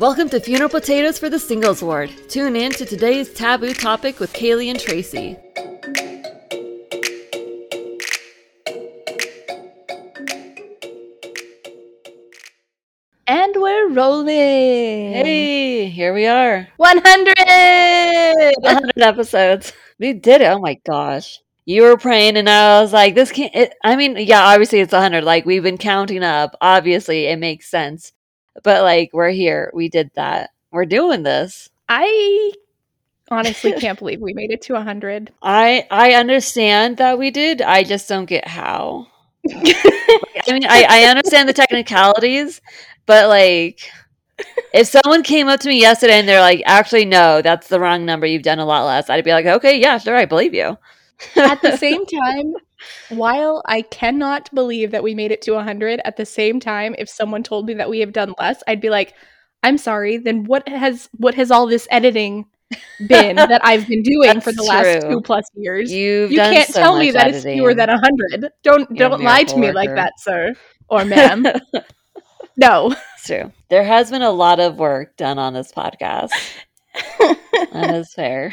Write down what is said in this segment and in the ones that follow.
Welcome to Funeral Potatoes for the Singles Ward. Tune in to today's taboo topic with Kaylee and Tracy. And we're rolling. Hey, here we are. 100! 100 episodes. We did it. Oh my gosh. You were praying, and I was like, this can't. It, I mean, yeah, obviously it's 100. Like, we've been counting up. Obviously, it makes sense. But, like, we're here. We did that. We're doing this. I honestly can't believe we made it to 100. I I understand that we did. I just don't get how. I mean, I, I understand the technicalities, but like, if someone came up to me yesterday and they're like, "Actually, no, that's the wrong number. You've done a lot less," I'd be like, "Okay, yeah, sure, I believe you." at the same time, while I cannot believe that we made it to 100, at the same time, if someone told me that we have done less, I'd be like, "I'm sorry. Then what has what has all this editing been that I've been doing for the last two plus years? You've you done can't so tell me that it's fewer editing. than 100. Don't You're don't lie to me like that, sir or ma'am. no. It's true. There has been a lot of work done on this podcast. that is fair.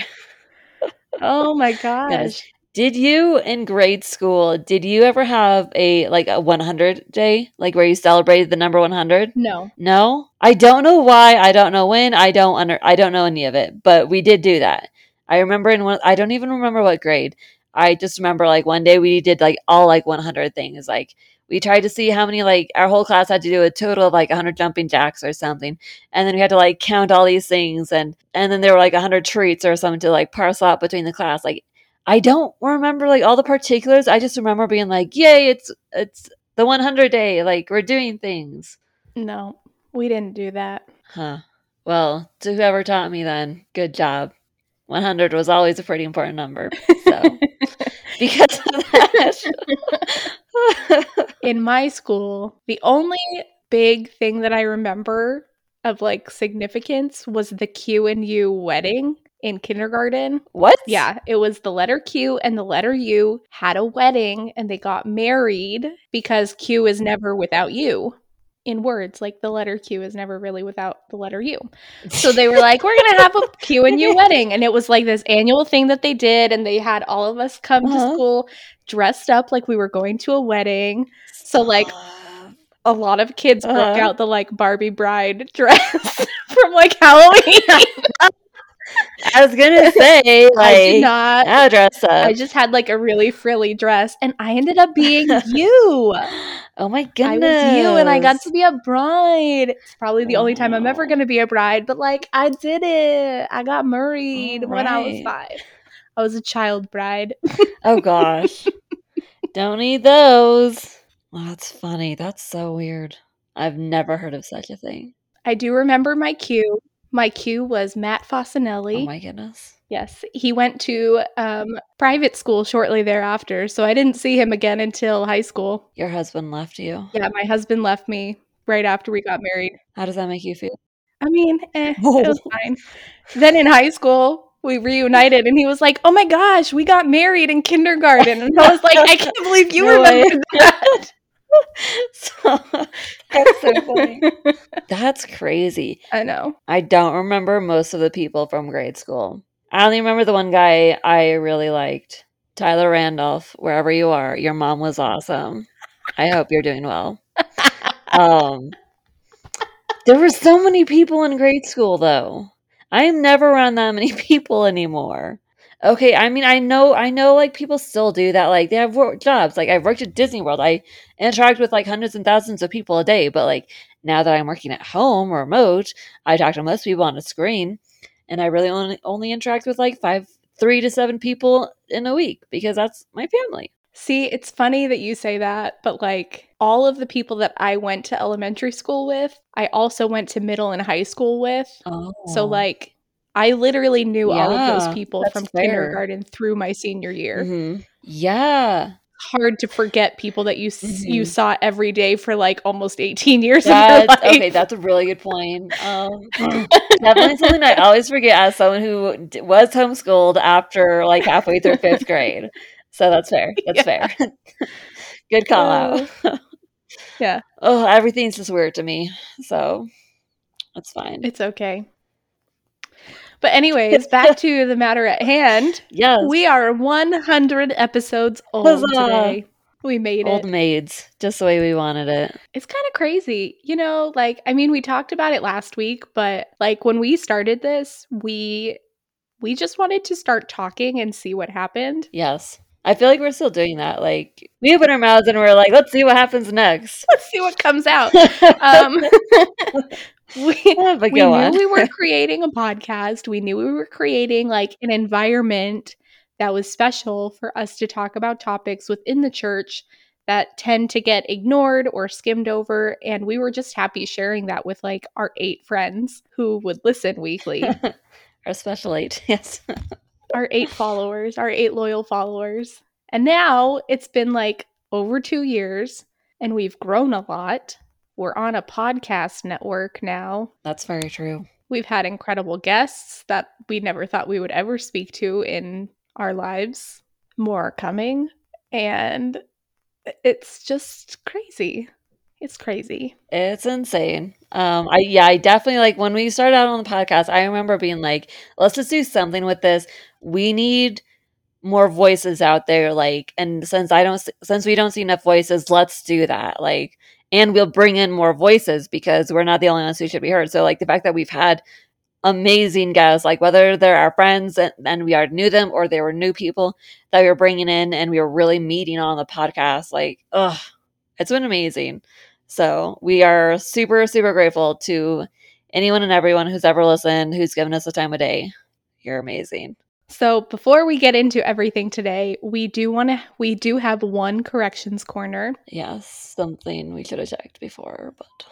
Oh my gosh. Gosh. Did you in grade school, did you ever have a like a 100 day, like where you celebrated the number 100? No. No? I don't know why, I don't know when, I don't under I don't know any of it, but we did do that. I remember in one I don't even remember what grade. I just remember like one day we did like all like 100 things like we tried to see how many like our whole class had to do a total of like 100 jumping jacks or something and then we had to like count all these things and and then there were like 100 treats or something to like parcel out between the class like i don't remember like all the particulars. I just remember being like yay it's it's the 100 day like we're doing things. No. We didn't do that. huh. Well to whoever taught me then good job. 100 was always a pretty important number so. Because of that. In my school, the only big thing that I remember of like significance was the Q and U wedding in kindergarten. what Yeah, it was the letter Q and the letter U had a wedding and they got married because Q is never without U. In words, like the letter Q is never really without the letter U. So they were like, we're going to have a Q and U wedding. And it was like this annual thing that they did. And they had all of us come Uh-huh. to school dressed up like we were going to a wedding. So, like, a lot of kids broke Uh-huh. out the like Barbie bride dress from like Halloween. I was gonna say, like, I did not. I'll dress up. I just had like a really frilly dress, and I ended up being you. oh my goodness! I was you, and I got to be a bride. It's probably the only time I'm ever oh. going to be a bride, but like I did it. I got married when I was five. I was a child bride. Oh gosh, don't need those. Well, that's funny. That's so weird. I've never heard of such a thing. I do remember my cue. My cue was Matt Oh my goodness. Yes, he went to um, private school shortly thereafter, so I didn't see him again until high school. Your husband left you. Yeah, my husband left me right after we got married. How does that make you feel? I mean, eh, it was fine. Then in high school, we reunited, and he was like, "Oh my gosh, we got married in kindergarten," and I was like, "I can't believe you No way. remember that." so, that's so funny. That's crazy. I know. I don't remember most of the people from grade school. I only remember the one guy I really liked, Tyler Randolph. Wherever you are, your mom was awesome. I hope you're doing well. Um, there were so many people in grade school, though. I am never around that many people anymore. Okay, I mean, I know, I know, like people still do that. Like they have work jobs. Like I've worked at Disney World. I interact with like hundreds and thousands of people a day. But like now that I'm working at home or remote, I talk to most people on a screen, and I really only only interact with like five, three to seven people in a week because that's my family. See, it's funny that you say that, but like all of the people that I went to elementary school with, I also went to middle and high school with. Oh, So like I literally knew all of those people from fair. kindergarten through my senior year. Mhm. yeah, Hard to forget people that you s you saw every day for like almost 18 years That's okay. That's a really good point. Um, definitely something I always forget as someone who d- was homeschooled after like halfway through fifth grade. So that's fair. That's fair. good call out. yeah. Oh, everything's just weird to me. So That's fine. It's okay. But anyways, back to the matter at hand. Yes. We are 100 episodes old Huzzah. today. We made Old it. Old maids, just the way we wanted it. It's kind of crazy. You know, like I mean, we talked about it last week, but like when we started this, we we just wanted to start talking and see what happened. Yes. I feel like we're still doing that. Like we open our mouths and we're like, let's see what happens next. Let's see what comes out. Um, we we knew on. we were creating a podcast. We knew we were creating like an environment that was special for us to talk about topics within the church that tend to get ignored or skimmed over. And we were just happy sharing that with like our eight friends who would listen weekly, Our special eight. Yes. our eight followers, our eight loyal followers. And now it's been like over two years and we've grown a lot. We're on a podcast network now. That's very true. We've had incredible guests that we never thought we would ever speak to in our lives. More are coming. And it's just crazy. It's crazy. It's insane. Um, I yeah, I definitely like when we started out on the podcast. I remember being like, let's just do something with this. We need more voices out there. Like, and since I don't, since we don't see enough voices, let's do that. Like, and we'll bring in more voices because we're not the only ones who should be heard. So, like the fact that we've had amazing guests, like whether they're our friends and, and we already knew them or they were new people that we were bringing in and we were really meeting on the podcast. Like, ugh, it's been amazing. So we are super, super grateful to anyone and everyone who's ever listened, who's given us the time of day. You're amazing. So before we get into everything today, we do want to we do have one corrections corner. Yes, something we should have checked before, but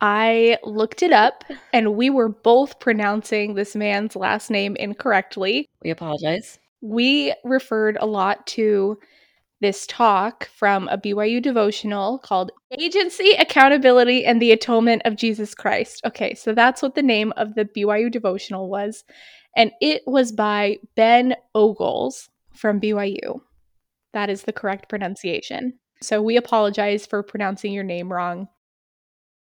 I looked it up and we were both pronouncing this man's last name incorrectly. we apologize. we referred a lot to this talk from a BYU devotional called Agency, Accountability, and the Atonement of Jesus Christ. Okay, so that's what the name of the BYU devotional was. And it was by Ben Ogles from BYU. That is the correct pronunciation. So we apologize for pronouncing your name wrong.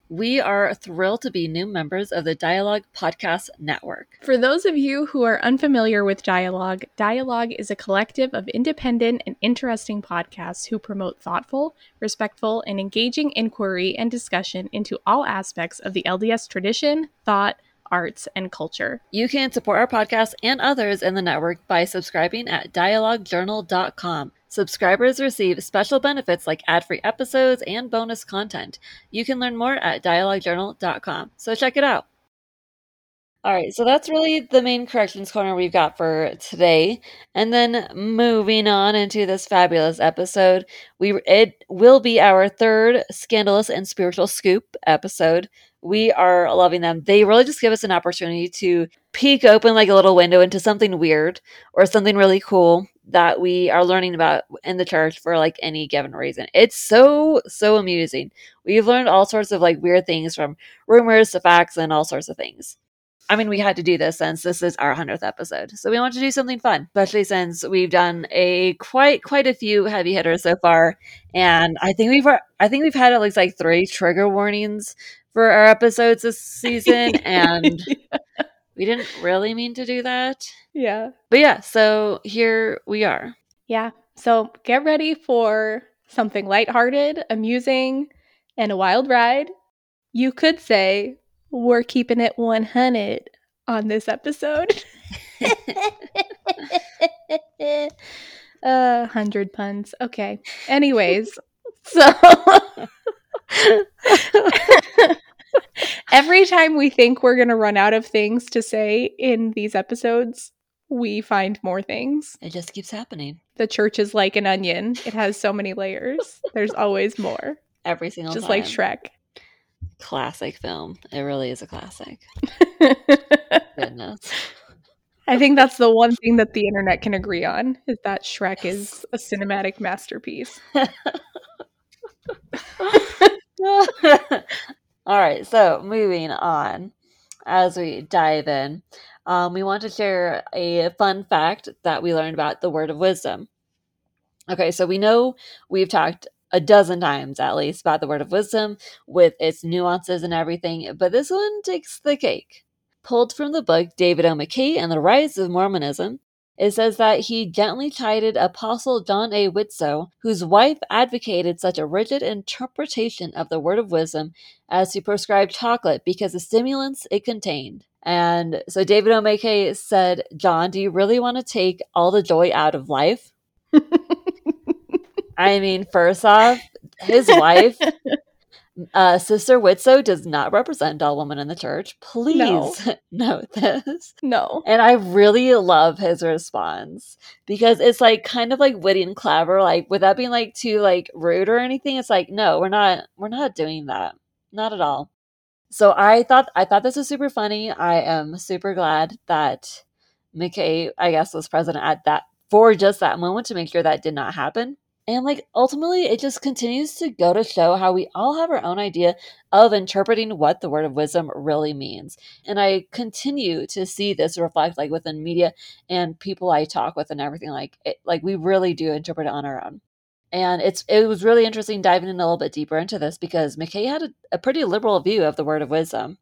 We are thrilled to be new members of the Dialogue Podcast Network. For those of you who are unfamiliar with Dialogue, Dialogue is a collective of independent and interesting podcasts who promote thoughtful, respectful, and engaging inquiry and discussion into all aspects of the LDS tradition, thought, arts, and culture. You can support our podcast and others in the network by subscribing at dialoguejournal.com. Subscribers receive special benefits like ad free episodes and bonus content. You can learn more at dialoguejournal.com. So check it out. All right, so that's really the main corrections corner we've got for today. And then moving on into this fabulous episode, we it will be our third scandalous and spiritual scoop episode. We are loving them. They really just give us an opportunity to peek open like a little window into something weird or something really cool that we are learning about in the church for like any given reason. It's so so amusing. We've learned all sorts of like weird things from rumors to facts and all sorts of things. I mean, we had to do this since this is our 100th episode. So we want to do something fun, especially since we've done a quite quite a few heavy hitters so far and I think we've I think we've had at least like 3 trigger warnings for our episodes this season and we didn't really mean to do that. yeah. But yeah, so here we are. Yeah. So get ready for something lighthearted, amusing, and a wild ride. You could say we're keeping it 100 on this episode. uh, 100 puns. Okay. Anyways, so every time we think we're going to run out of things to say in these episodes, we find more things. It just keeps happening The church is like an onion, it has so many layers. There's always more, every single just time. like Shrek. Classic film. It really is a classic. Goodness. I think that's the one thing that the internet can agree on is that Shrek is a cinematic masterpiece. All right, so moving on as we dive in, um, we want to share a fun fact that we learned about the word of wisdom. Okay, so we know we've talked a dozen times at least about the word of wisdom with its nuances and everything, but this one takes the cake. Pulled from the book David O. McKay and the Rise of Mormonism, it says that he gently chided Apostle John A. Widtsoe, whose wife advocated such a rigid interpretation of the word of wisdom as to prescribe chocolate because of stimulants it contained. And so David O. McKay said, John, do you really want to take all the joy out of life? I mean, first off, his wife, uh, Sister Widtsoe, does not represent all women in the church. Please No. note this. No. And I really love his response because it's like kind of like witty and clever, like without being like too like rude or anything. It's like, no, we're not we're not doing that. Not at all. So I thought I thought this was super funny. I am super glad that McKay, I guess, was present at that for just that moment to make sure that did not happen. And like ultimately, it just continues to go to show how we all have our own idea of interpreting what the word of wisdom really means. And I continue to see this reflect like within media and people I talk with and everything. Like it, like we really do interpret it on our own. And it's it was really interesting diving in a little bit deeper into this because McKay had a, a pretty liberal view of the word of wisdom.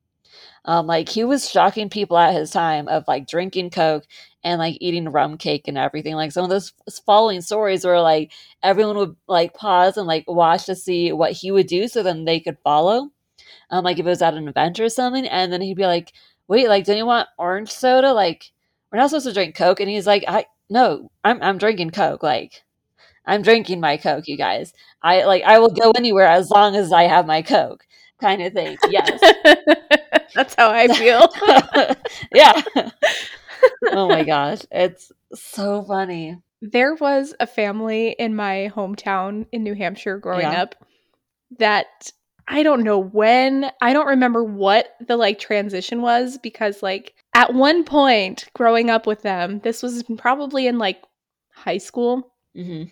Um, like he was shocking people at his time of like drinking coke and like eating rum cake and everything. Like some of those following stories were like everyone would like pause and like watch to see what he would do so then they could follow. Um, like if it was at an event or something, and then he'd be like, "Wait, like, don't you want orange soda? Like, we're not supposed to drink Coke." And he's like, "I no, I'm I'm drinking Coke. Like, I'm drinking my Coke, you guys. I like I will go anywhere as long as I have my Coke." Kind of thing. Yes. That's how I feel. yeah. oh my gosh, it's so funny. there was a family in my hometown in New Hampshire growing Yeah. up that I don't know when, I don't remember what the like transition was because like at one point growing up with them, this was probably in like high school, hmm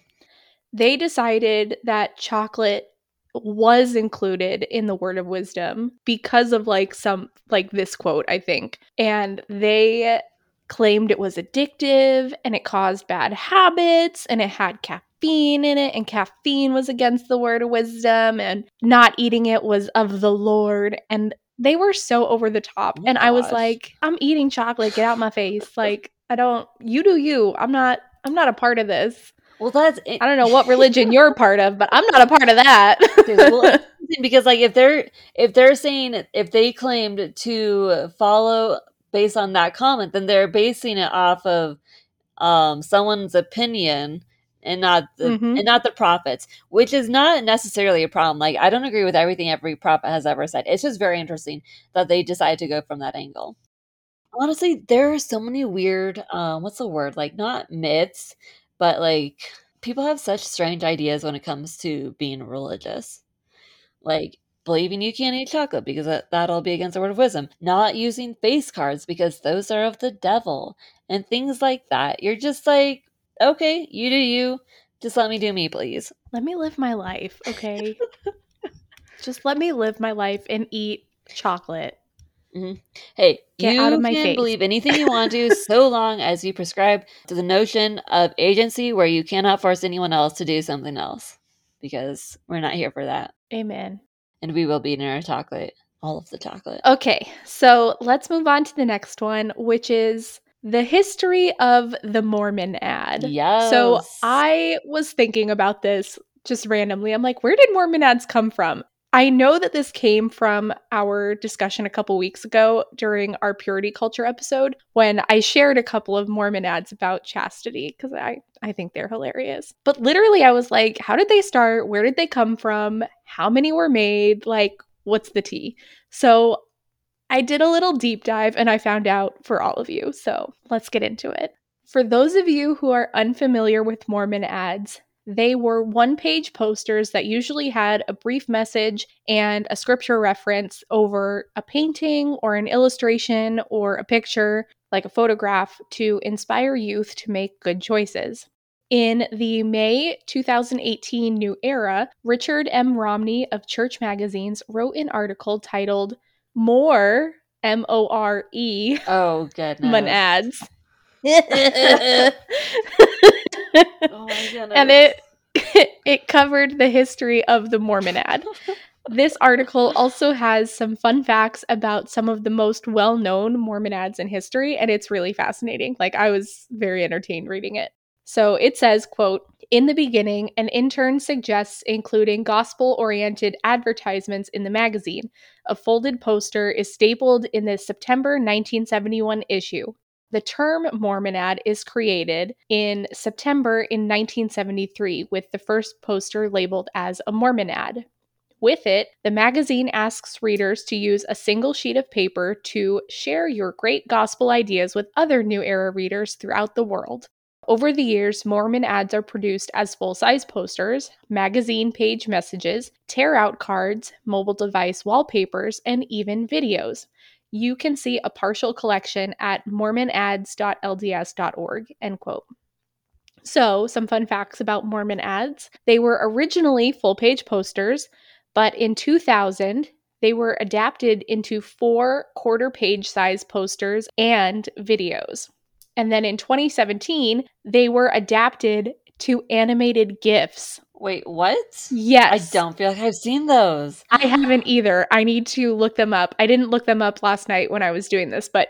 they decided that chocolate was included in the word of wisdom because of like some like this quote i think. And they claimed it was addictive and it caused bad habits and it had caffeine in it and caffeine was against the word of wisdom and not eating it was of the lord. And they were so over the top. Oh and i was like i'm eating chocolate. Get out my face. Like i don't you do you. I'm not i'm not a part of this Well, that's I don't know what religion you're a part of, but I'm not a part of that. well, because like if they're if they're saying if they claimed to follow based on that comment, then they're basing it off of um someone's opinion and not the Mhm. and not the prophets, which is not necessarily a problem. Like I don't agree with everything every prophet has ever said. It's just very interesting that they decided to go from that angle. Honestly, there are so many weird um what's the word? Like not myths, but like people have such strange ideas when it comes to being religious. Like believing you can't eat chocolate because that, that'll be against the word of wisdom. Not using face cards because those are of the devil. And things like that. You're just like okay you do you. Just let me do me please. Let me live my life, okay? Just let me live my life and eat chocolate. Mm-hmm. hey Get you out of my can face. believe anything you want to so long as you prescribe to the notion of agency where you cannot force anyone else to do something else because we're not here for that Amen. and we will be eating our chocolate all of the chocolate Okay, so let's move on to the next one, which is the history of the Mormon ad. yes So I was thinking about this just randomly. I'm like, where did Mormon ads come from? I know that this came from our discussion a couple weeks ago during our purity culture episode when I shared a couple of Mormon ads about chastity because I, I think they're hilarious. But literally, I was like, how did they start? Where did they come from? How many were made? Like, what's the tea? So I did a little deep dive and I found out for all of you. So let's get into it. For those of you who are unfamiliar with Mormon ads, they were one page posters that usually had a brief message and a scripture reference over a painting or an illustration or a picture, like a photograph, to inspire youth to make good choices. In the May 2018 New Era, Richard M. Romney of Church Magazines wrote an article titled More M O R E oh goodness Mon ads. Oh my and it it covered the history of the Mormon ad. This article also has some fun facts about some of the most well known Mormon ads in history, and it's really fascinating. Like, I was very entertained reading it. So it says, quote, in the beginning, an intern suggests including gospel oriented advertisements in the magazine. A folded poster is stapled in the September 1971 issue. The term Mormon ad is created in September in 1973 with the first poster labeled as a Mormon ad. With it, the magazine asks readers to use a single sheet of paper to share your great gospel ideas with other New Era readers throughout the world. Over the years, Mormon ads are produced as full size posters, magazine page messages, tear out cards, mobile device wallpapers, and even videos. You can see a partial collection at mormonads.lds.org. End quote. So, some fun facts about Mormon ads. They were originally full page posters, but in 2000, they were adapted into four quarter page size posters and videos. And then in 2017, they were adapted to animated GIFs. Wait, what? Yes. I don't feel like I've seen those. I haven't either. I need to look them up. I didn't look them up last night when I was doing this, but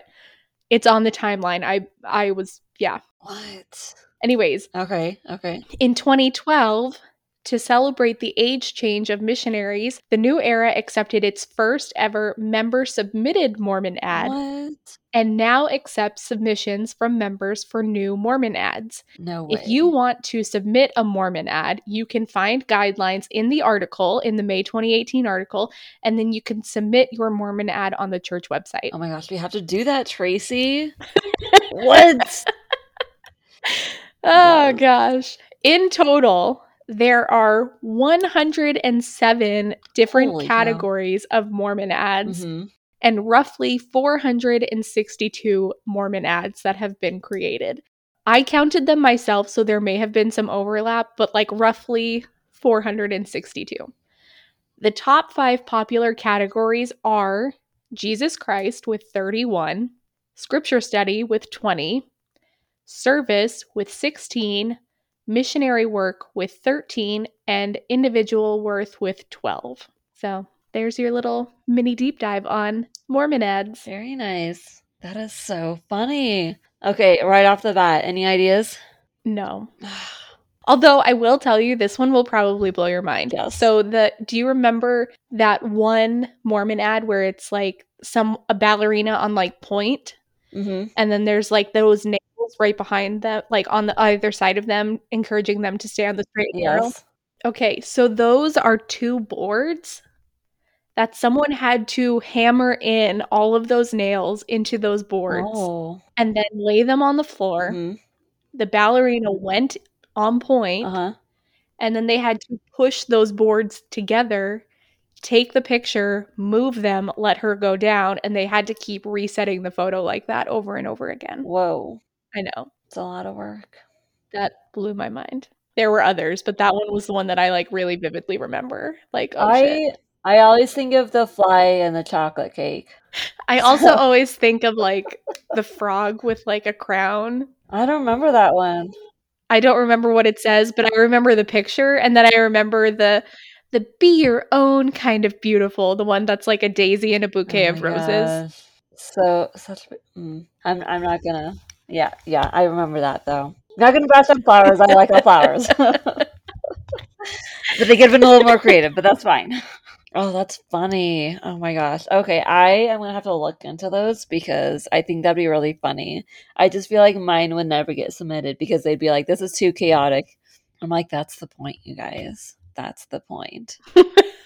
it's on the timeline. I I was yeah. What? Anyways, Okay, okay. in 2012, to celebrate the age change of missionaries, the New Era accepted its first ever member submitted Mormon ad What? and now accepts submissions from members for new Mormon ads. No way. If you want to submit a Mormon ad, you can find guidelines in the article, in the May 2018 article, and then you can submit your Mormon ad on the church website. Oh my gosh, we have to do that, Tracy. what? Oh Wow. gosh. In total, there are 107 different Holy cow. categories of Mormon ads Mhm. and roughly 462 Mormon ads that have been created. I counted them myself, so there may have been some overlap, but like roughly 462. The top five popular categories are Jesus Christ with 31, Scripture Study with 20, Service with 16, Missionary Work with 13, and Individual Worth with 12. So there's your little mini deep dive on Mormon ads. Very nice. That is so funny. Okay, right off the bat, any ideas? No. Although I will tell you, this one will probably blow your mind. Yes. So the do you remember that one Mormon ad where it's like some a ballerina on like point, hmm and then there's like those nails right behind them, like on the either side of them, encouraging them to stay on the straight and narrow. Yes. Okay, so those are two boards that someone had to hammer in all of those nails into those boards Oh. and then lay them on the floor. Mhm. The ballerina went on point, Uh-huh. and then they had to push those boards together, take the picture, move them, let her go down, and they had to keep resetting the photo like that over and over again. Whoa. I know. It's a lot of work. That blew my mind. There were others, but that one was the one that I like really vividly remember. Like, oh shit. I I always think of the fly and the chocolate cake. I also always think of like the frog with like a crown. I don't remember that one. I don't remember what it says, but I remember the picture and then I remember the the be your own kind of beautiful, the one that's like a daisy and a bouquet Oh of roses. gosh. So such. Mm, I'm I'm not gonna. Yeah, yeah. I remember that though. Not gonna bash on flowers. I like all flowers. but they could have been a little more creative, but that's fine. Oh, that's funny. Oh my gosh. Okay, I am gonna have to look into those because I think that'd be really funny. I just feel like mine would never get submitted because they'd be like, "This is too chaotic." I'm like, "That's the point, you guys. That's the point."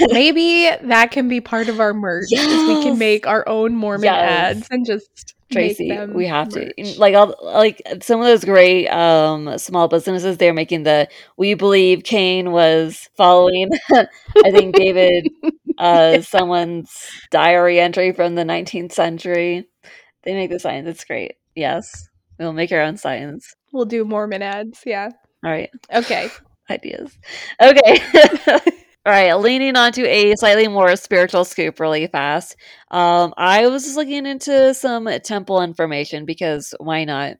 Maybe that can be part of our merch. Is we can make our own Mormon Yes. ads and just Tracy, make them we have merch. to like all like some of those great um small businesses. They're making the "We believe Cain was following." I think David, uh, someone's diary entry from the 19th century. They make the signs. It's great. Yes, we'll make our own signs. We'll do Mormon ads. Yeah. All right, Okay. ideas. Okay. All right, leaning onto a slightly more spiritual scoop really fast. Um, I was just looking into some temple information because why not?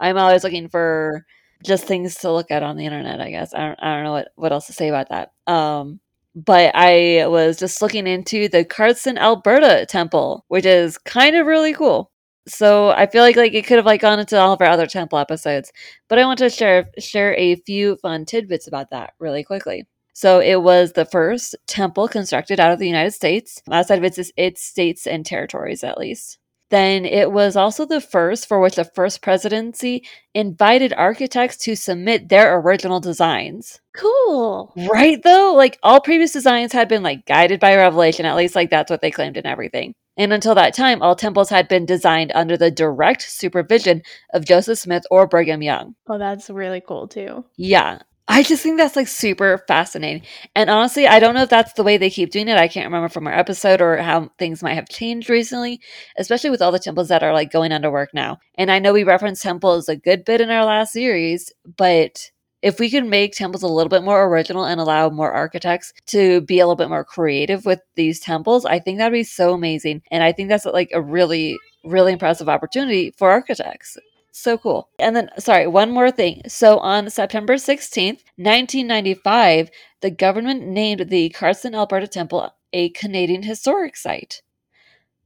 I'm always looking for just things to look at on the internet, I guess. I don't, I don't know what, what else to say about that. Um, but I was just looking into the Cardston, Alberta temple, which is kind of really cool. So I feel like like it could have like gone into all of our other temple episodes, but I want to share share a few fun tidbits about that really quickly. So it was the first temple constructed out of the United States, outside of its its states and territories at least. Then it was also the first for which the first presidency invited architects to submit their original designs. Cool. Right though, like all previous designs had been like guided by revelation, at least like that's what they claimed and everything. And until that time, all temples had been designed under the direct supervision of Joseph Smith or Brigham Young. Oh, that's really cool too. Yeah. I just think that's like super fascinating. And honestly, I don't know if that's the way they keep doing it. I can't remember from our episode or how things might have changed recently, especially with all the temples that are like going under work now. And I know we referenced temples a good bit in our last series, but if we could make temples a little bit more original and allow more architects to be a little bit more creative with these temples, I think that'd be so amazing. And I think that's like a really, really impressive opportunity for architects. So cool. And then, sorry, one more thing. So on September 16th, 1995, the government named the Cardston, Alberta Temple a Canadian Historic Site,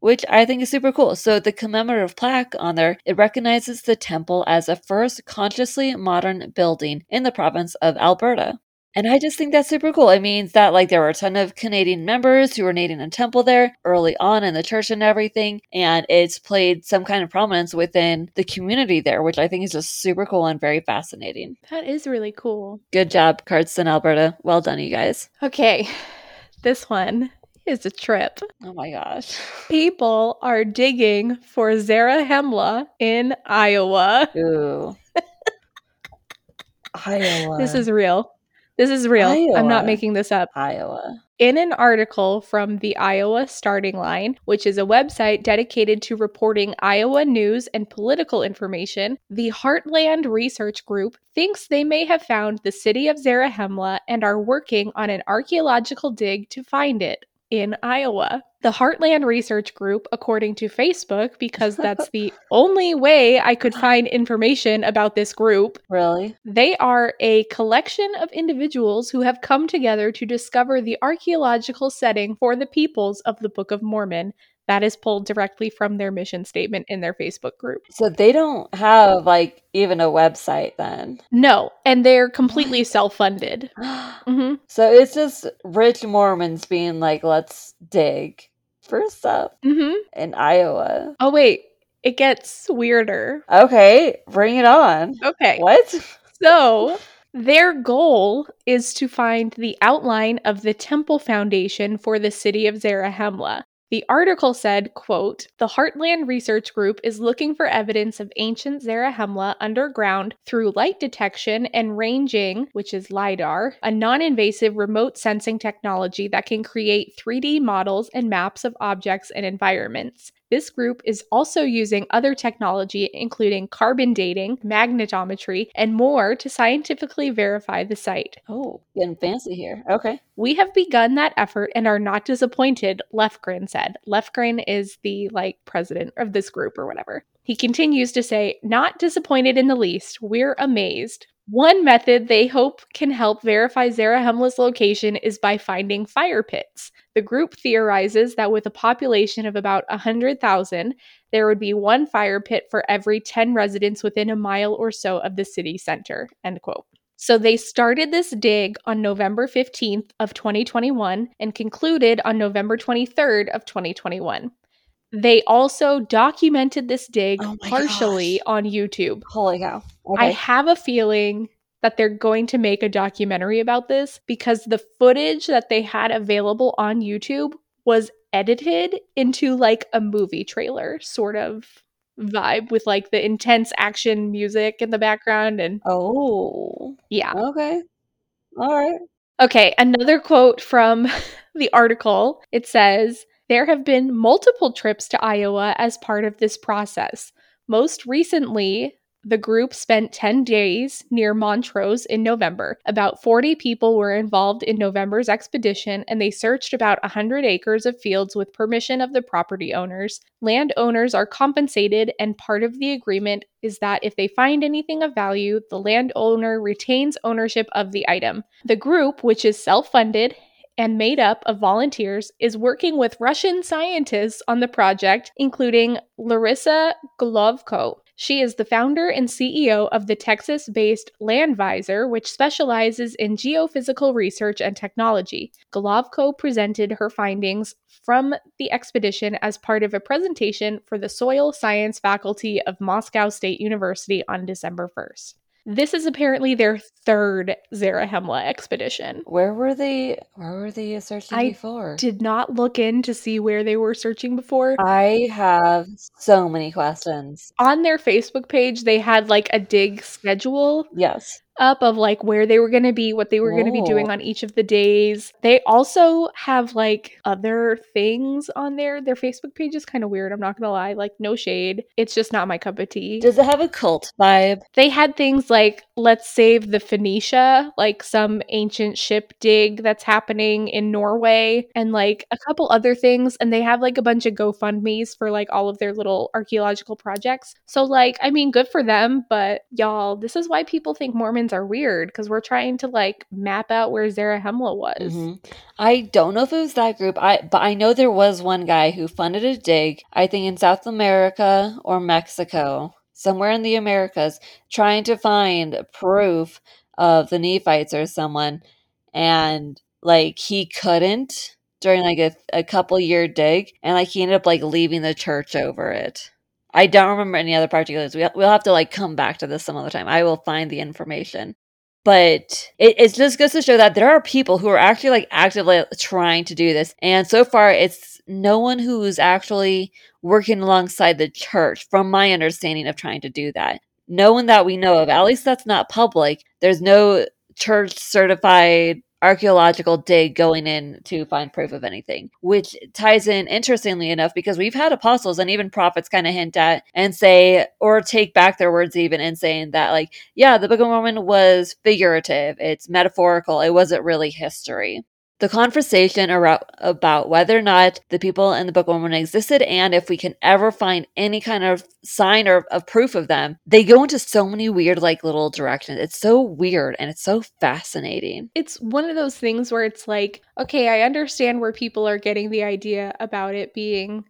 which I think is super cool. So the commemorative plaque on there, it recognizes the temple as the first consciously modern building in the province of Alberta. And I just think that's super cool. It means that like there were a ton of Canadian members who were needing a temple there early on in the church and everything. And it's played some kind of prominence within the community there, which I think is just super cool and very fascinating. That is really cool. Good job, Cardston, Alberta. Well done, you guys. Okay. This one is a trip. Oh my gosh. People are digging for Zarahemla in Iowa. Ooh. Iowa. This is real. This is real. I'm not making this up. Iowa. In an article from the Iowa Starting Line, which is a website dedicated to reporting Iowa news and political information, the Heartland Research Group thinks they may have found the city of Zarahemla and are working on an archaeological dig to find it in Iowa. The Heartland Research Group, according to Facebook, because that's the only way I could find information about this group, Really? they are a collection of individuals who have come together to discover the archaeological setting for the peoples of the Book of Mormon. That is pulled directly from their mission statement in their Facebook group. So they don't have like even a website then. No, and they're completely self funded. hmm So it's just rich Mormons being like, let's dig for stuff hmm in Iowa. Oh, wait, it gets weirder. Okay, bring it on. Okay. What? So, their goal is to find the outline of the temple foundation for the city of Zarahemla. The article said, quote, "The Heartland Research Group is looking for evidence of ancient Zarahemla underground through light detection and ranging, which is lidar, a non-invasive remote sensing technology that can create 3D models and maps of objects and environments. This group is also using other technology, including carbon dating, magnetometry, and more to scientifically verify the site. Oh, getting fancy here. Okay. We have begun that effort and are not disappointed, Lefgren said. Lefgren is the like president of this group or whatever. He continues to say, not disappointed in the least. We're amazed. One method they hope can help verify Zarahemla's location is by finding fire pits. The group theorizes that with a population of about 100,000, there would be one fire pit for every 10 residents within a mile or so of the city center. End quote. So they started this dig on November 15th of 2021 and concluded on November 23rd of 2021. They also documented this dig Oh partially on YouTube. Holy cow. I have a feeling that they're going to make a documentary about this because the footage that they had available on YouTube was edited into like a movie trailer sort of vibe with like the intense action music in the background and oh. yeah. Okay. All right. Okay, another quote from the article. It says, There have been multiple trips to Iowa as part of this process. Most recently, The group spent 10 days near Montrose in November. About 40 people were involved in November's expedition, and they searched about 100 acres of fields with permission of the property owners. Landowners are compensated, and part of the agreement is that if they find anything of value, the landowner retains ownership of the item. The group, which is self funded, and made up of volunteers, is working with Russian scientists on the project, including Larissa Golovko. She is the founder and CEO of the Texas based Landviser, which specializes in geophysical research and technology. Golovko presented her findings from the expedition as part of a presentation for the Soil Science faculty of Moscow State University on December 1st. This is apparently their third Zarahemla expedition. Where were they? Where were they searching I before? Did not look in to see where they were searching before. I have so many questions. On their Facebook page, they had like a dig schedule Yes. Up of like where they were going to be, what they were going to be doing Oh. on each of the days. They also have like other things on there. Their Facebook page is kind of weird. I'm not going to lie. Like, no shade. It's just not my cup of tea. Does it have a cult vibe? they had things like let's save the Phoenicia, like some ancient ship dig that's happening in Norway, and like a couple other things. And they have like a bunch of GoFundMe's for like all of their little archaeological projects. So, like, I mean, good for them, but y'all, this is why people think Mormons are weird because we're trying to like map out where Zarahemla was. Mhm. I don't know if it was that group. I but I know there was one guy who funded a dig, I think in South America or Mexico, somewhere in the Americas, trying to find proof of the Nephites or someone, and like he couldn't during like a, a couple year dig, and like he ended up like leaving the church over it. I don't remember any other particulars. We'll, we'll have to like come back to this some other time. I will find the information. But it, it just goes to show that there are people who are actually like actively trying to do this. And so far it's no one who's actually working alongside the church from my understanding of trying to do that. No one that we know of. At least that's not public. There's no church certified archaeological dig going in to find proof of anything which ties in interestingly enough because we've had apostles and even prophets kind of hint at and say or take back their words even in saying that like yeah, the Book of Mormon was figurative. It's metaphorical. It wasn't really history. The conversation around, about whether or not the people in the Book of Mormon existed and if we can ever find any kind of sign or of proof of them, they go into so many weird, like little directions. It's so weird and it's so fascinating. It's one of those things where it's like, okay, I understand where people are getting the idea about it being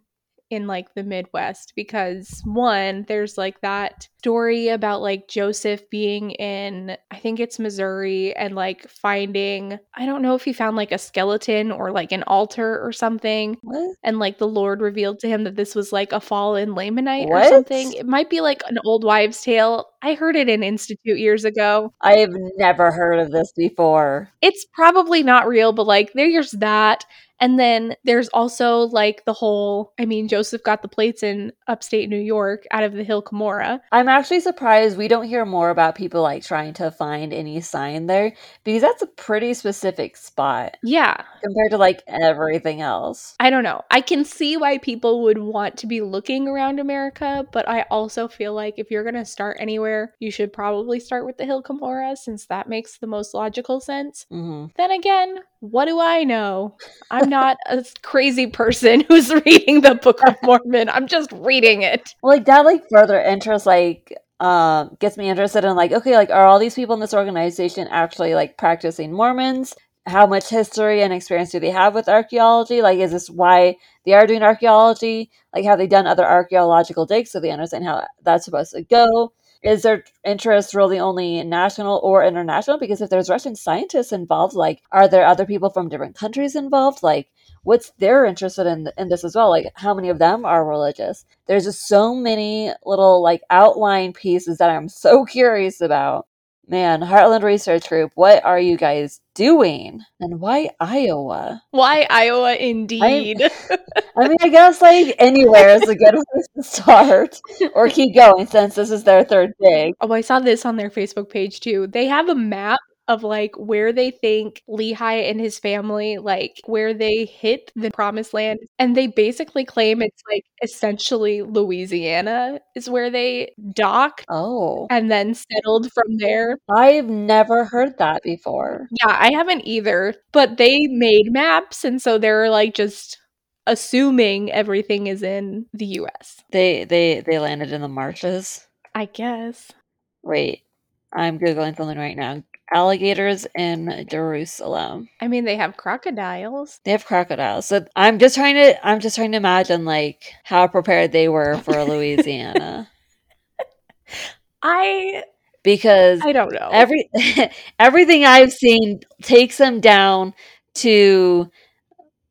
in like the Midwest because one, there's like that story about like Joseph being in, I think it's Missouri, and like finding, I don't know if he found like a skeleton or like an altar or something. What? And like the Lord revealed to him that this was like a fallen Lamanite or something. It might be like an old wives' tale. I heard it in Institute years ago. I have never heard of this before. It's probably not real, but like there's that. And then there's also like the whole I mean, Joseph got the plates in upstate New York out of the Hill Cumorah. I'm actually surprised we don't hear more about people like trying to find any sign there because that's a pretty specific spot Yeah. compared to like everything else. I don't know. I can see why people would want to be looking around America, but I also feel like if you're going to start anywhere, you should probably start with the Hill Cumorah since that makes the most logical sense. hmm Then again, what do I know? I'm not a crazy person who's reading the Book of Mormon. I'm just reading it. Well, like that, like further interest, like um, gets me interested in like, okay, like are all these people in this organization actually like practicing Mormons? How much history and experience do they have with archaeology? Like, is this why they are doing archaeology? Like, have they done other archaeological digs so they understand how that's supposed to go? Is their interest really only national or international? Because if there's Russian scientists involved, like, are there other people from different countries involved? Like, what's they're interested in in this as well? Like, how many of them are religious? There's just so many little like outline pieces that I'm so curious about. Man, Heartland Research Group, what are you guys doing? And why Iowa? Why Iowa indeed? I mean, I guess like anywhere is a good place to start or keep going since this is their third dig. oh, I saw this on their Facebook page too. They have a map of like where they think Lehi and his family, like where they hit the promised land. And they basically claim it's like essentially Louisiana is where they dock Oh, and then settled from there. I've never heard that before. Yeah, I haven't either, but they made maps. And so they're like just assuming everything is in the US. They they they landed in the marshes. I guess. Wait, I'm googling something right now. Alligators in Jerusalem. I mean, they have crocodiles. They have crocodiles. So I'm just trying to I'm just trying to imagine like how prepared they were for Louisiana. I because I don't know. every everything I've seen takes them down to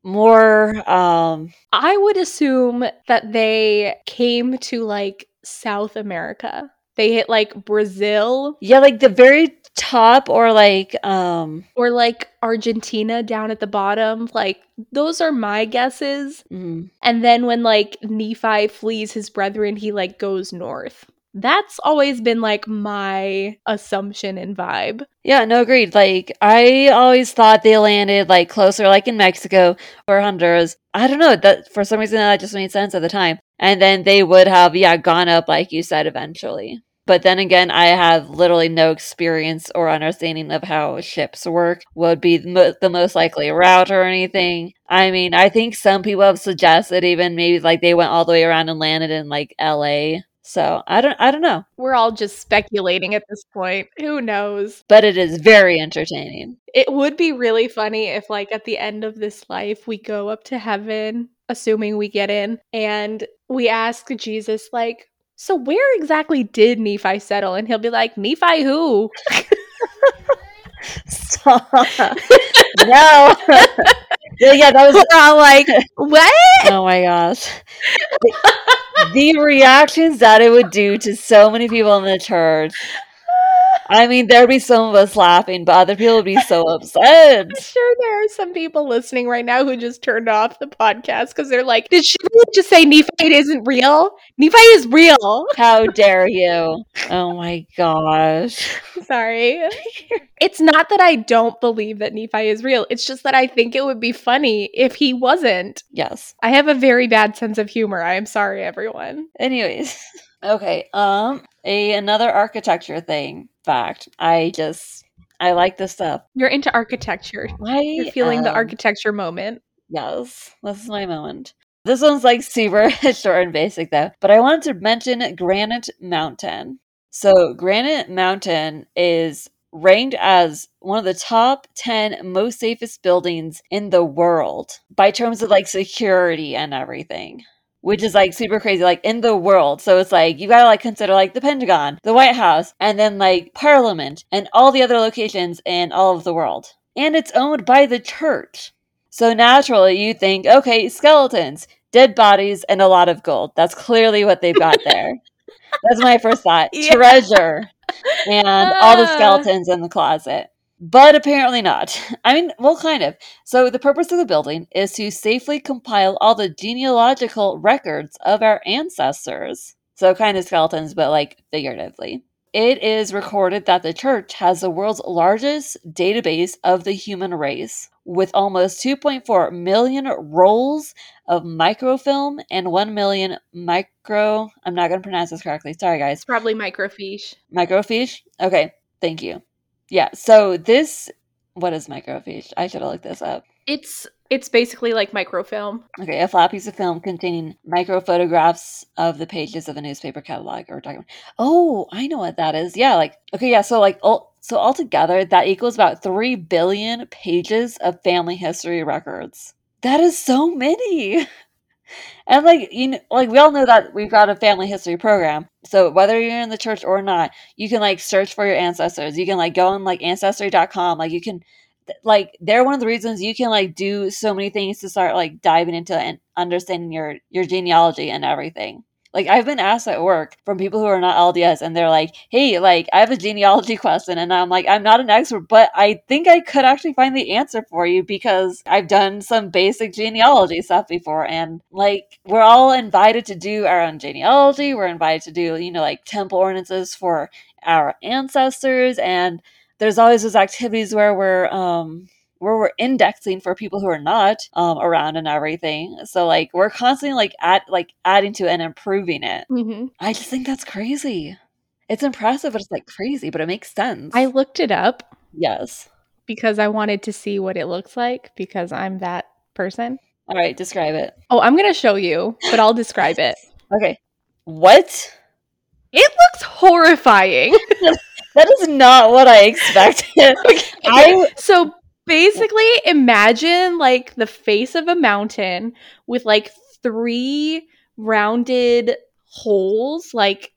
more um I would assume that they came to like South America. They hit like Brazil yeah like the very top or like um or like Argentina down at the bottom. Like those are my guesses. mm, And then when like Nephi flees his brethren, he like goes north. That's always been like my assumption and vibe. yeah no agreed like I always thought they landed like closer like in Mexico or Honduras I don't know that for some reason that just made sense at the time and then they would have yeah gone up like you said eventually but then again I have literally no experience or understanding of how ships work would be the mo- the most likely route or anything I mean I think some people have suggested even maybe like they went all the way around and landed in like LA so I don't I don't know We're all just speculating at this point. Who knows? but it is very entertaining It would be really funny if, like, at the end of this life, we go up to heaven, assuming we get in, and we ask Jesus, like, so where exactly did Nephi settle? And he'll be like, Nephi who? Stop. no. yeah, yeah, that was. I'm like, what? Oh my gosh. The, the reactions that it would do to so many people in the church. I mean, there'd be some of us laughing, but other people would be so upset. I'm sure there are some people listening right now who just turned off the podcast because they're like, did she really just say Nephi isn't real? Nephi is real. How dare you? Oh my gosh. Sorry. it's not that I don't believe that Nephi is real. It's just that I think it would be funny if he wasn't. Yes. I have a very bad sense of humor. I am sorry, everyone. Anyways. Okay. Um a another architecture thing. Fact. I just I like this stuff. You're into architecture. Why You're feeling the um, architecture moment. Yes, this is my moment. This one's like super short and basic though, but I wanted to mention Granite Mountain. So, Granite Mountain is ranked as one of the top 10 most safest buildings in the world by terms of like security and everything. Which is like super crazy, like in the world. So it's like you gotta like consider like the Pentagon, the White House, and then like Parliament, and all the other locations in all of the world. And it's owned by the church. So naturally, you think, okay, skeletons, dead bodies, and a lot of gold. That's clearly what they've got there. That's my first thought. Yeah. Treasure and all the Ah. skeletons in the closet. But apparently not. I mean, well, kind of. So, the purpose of the building is to safely compile all the genealogical records of our ancestors. So, kind of skeletons, but like figuratively. It is recorded that the church has the world's largest database of the human race, with almost 2.4 million rolls of microfilm and 1 million micro. I'm not going to pronounce this correctly. Sorry, guys. Probably microfiche. Microfiche? Okay, thank you. Yeah, so this. What is microfiche? I should have looked this up. It's it's basically like microfilm. Okay, a flat piece of film containing micro photographs of the pages of a newspaper catalog or document. Oh, I know what that is. Yeah, like okay, yeah. So like, all, so altogether, that equals about three billion pages of family history records. That is so many. And like you know, like we all know that we've got a family history program. So whether you're in the church or not, you can like search for your ancestors. You can like go on like ancestry.com. Like you can like they're one of the reasons you can like do so many things to start like diving into and understanding your your genealogy and everything. Like I've been asked at work from people who are not LDS and they're like, "Hey, like I have a genealogy question." And I'm like, "I'm not an expert, but I think I could actually find the answer for you because I've done some basic genealogy stuff before and like we're all invited to do our own genealogy. We're invited to do, you know, like temple ordinances for our ancestors and there's always those activities where we're um where we're indexing for people who are not um around and everything. So like we're constantly like add like adding to it and improving it. hmm I just think that's crazy. It's impressive, but it's like crazy, but it makes sense. I looked it up yes. because I wanted to see what it looks like because I'm that person. All right, describe it. Oh, I'm going to show you, but I'll describe it. Okay. What? It looks horrifying. That is not what I expected. I so basically, imagine like the face of a mountain with like three rounded holes, like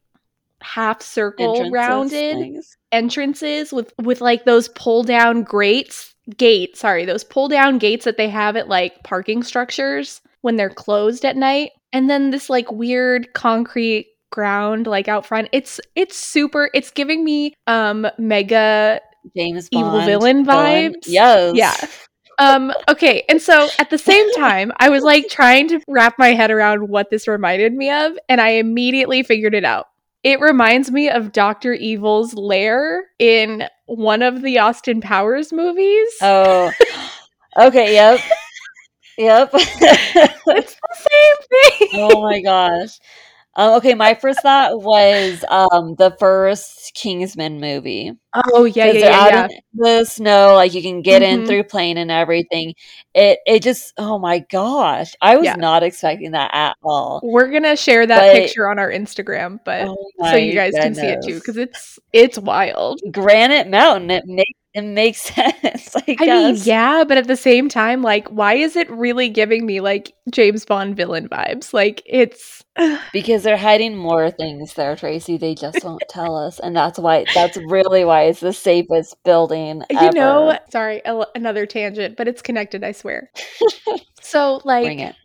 half circle entrances, rounded things. entrances with with like those pull down grates gates sorry those pull down gates that they have at like parking structures when they're closed at night and then this like weird concrete ground like out front it's it's super it's giving me um mega James Bond Evil villain vibes? Yes. Yeah. um okay and so at the same time i was like trying to wrap my head around what this reminded me of and i immediately figured it out it reminds me of Dr. Evil's lair in one of the Austin Powers movies. Oh. Okay. Yep. Yep. it's the same thing. oh my gosh. Um, okay, my first thought was um, the first Kingsman movie. Oh yeah, yeah, yeah, yeah. in the snow, like you can get in Mhm. through plane and everything. It it just oh my gosh, I was Yeah. not expecting that at all. We're gonna share that But- picture on our Instagram, but Oh so you guys can see it too because it's it's wild. Granite Mountain, it makes it makes sense. I I mean, yeah, but at the same time, like, why is it really giving me like James Bond villain vibes? Like, it's Because they're hiding more things there, Tracy. They just won't tell us, and that's why. That's really why it's the safest building. you know, sorry, a- another tangent, but it's connected, I swear. so, like, bring it.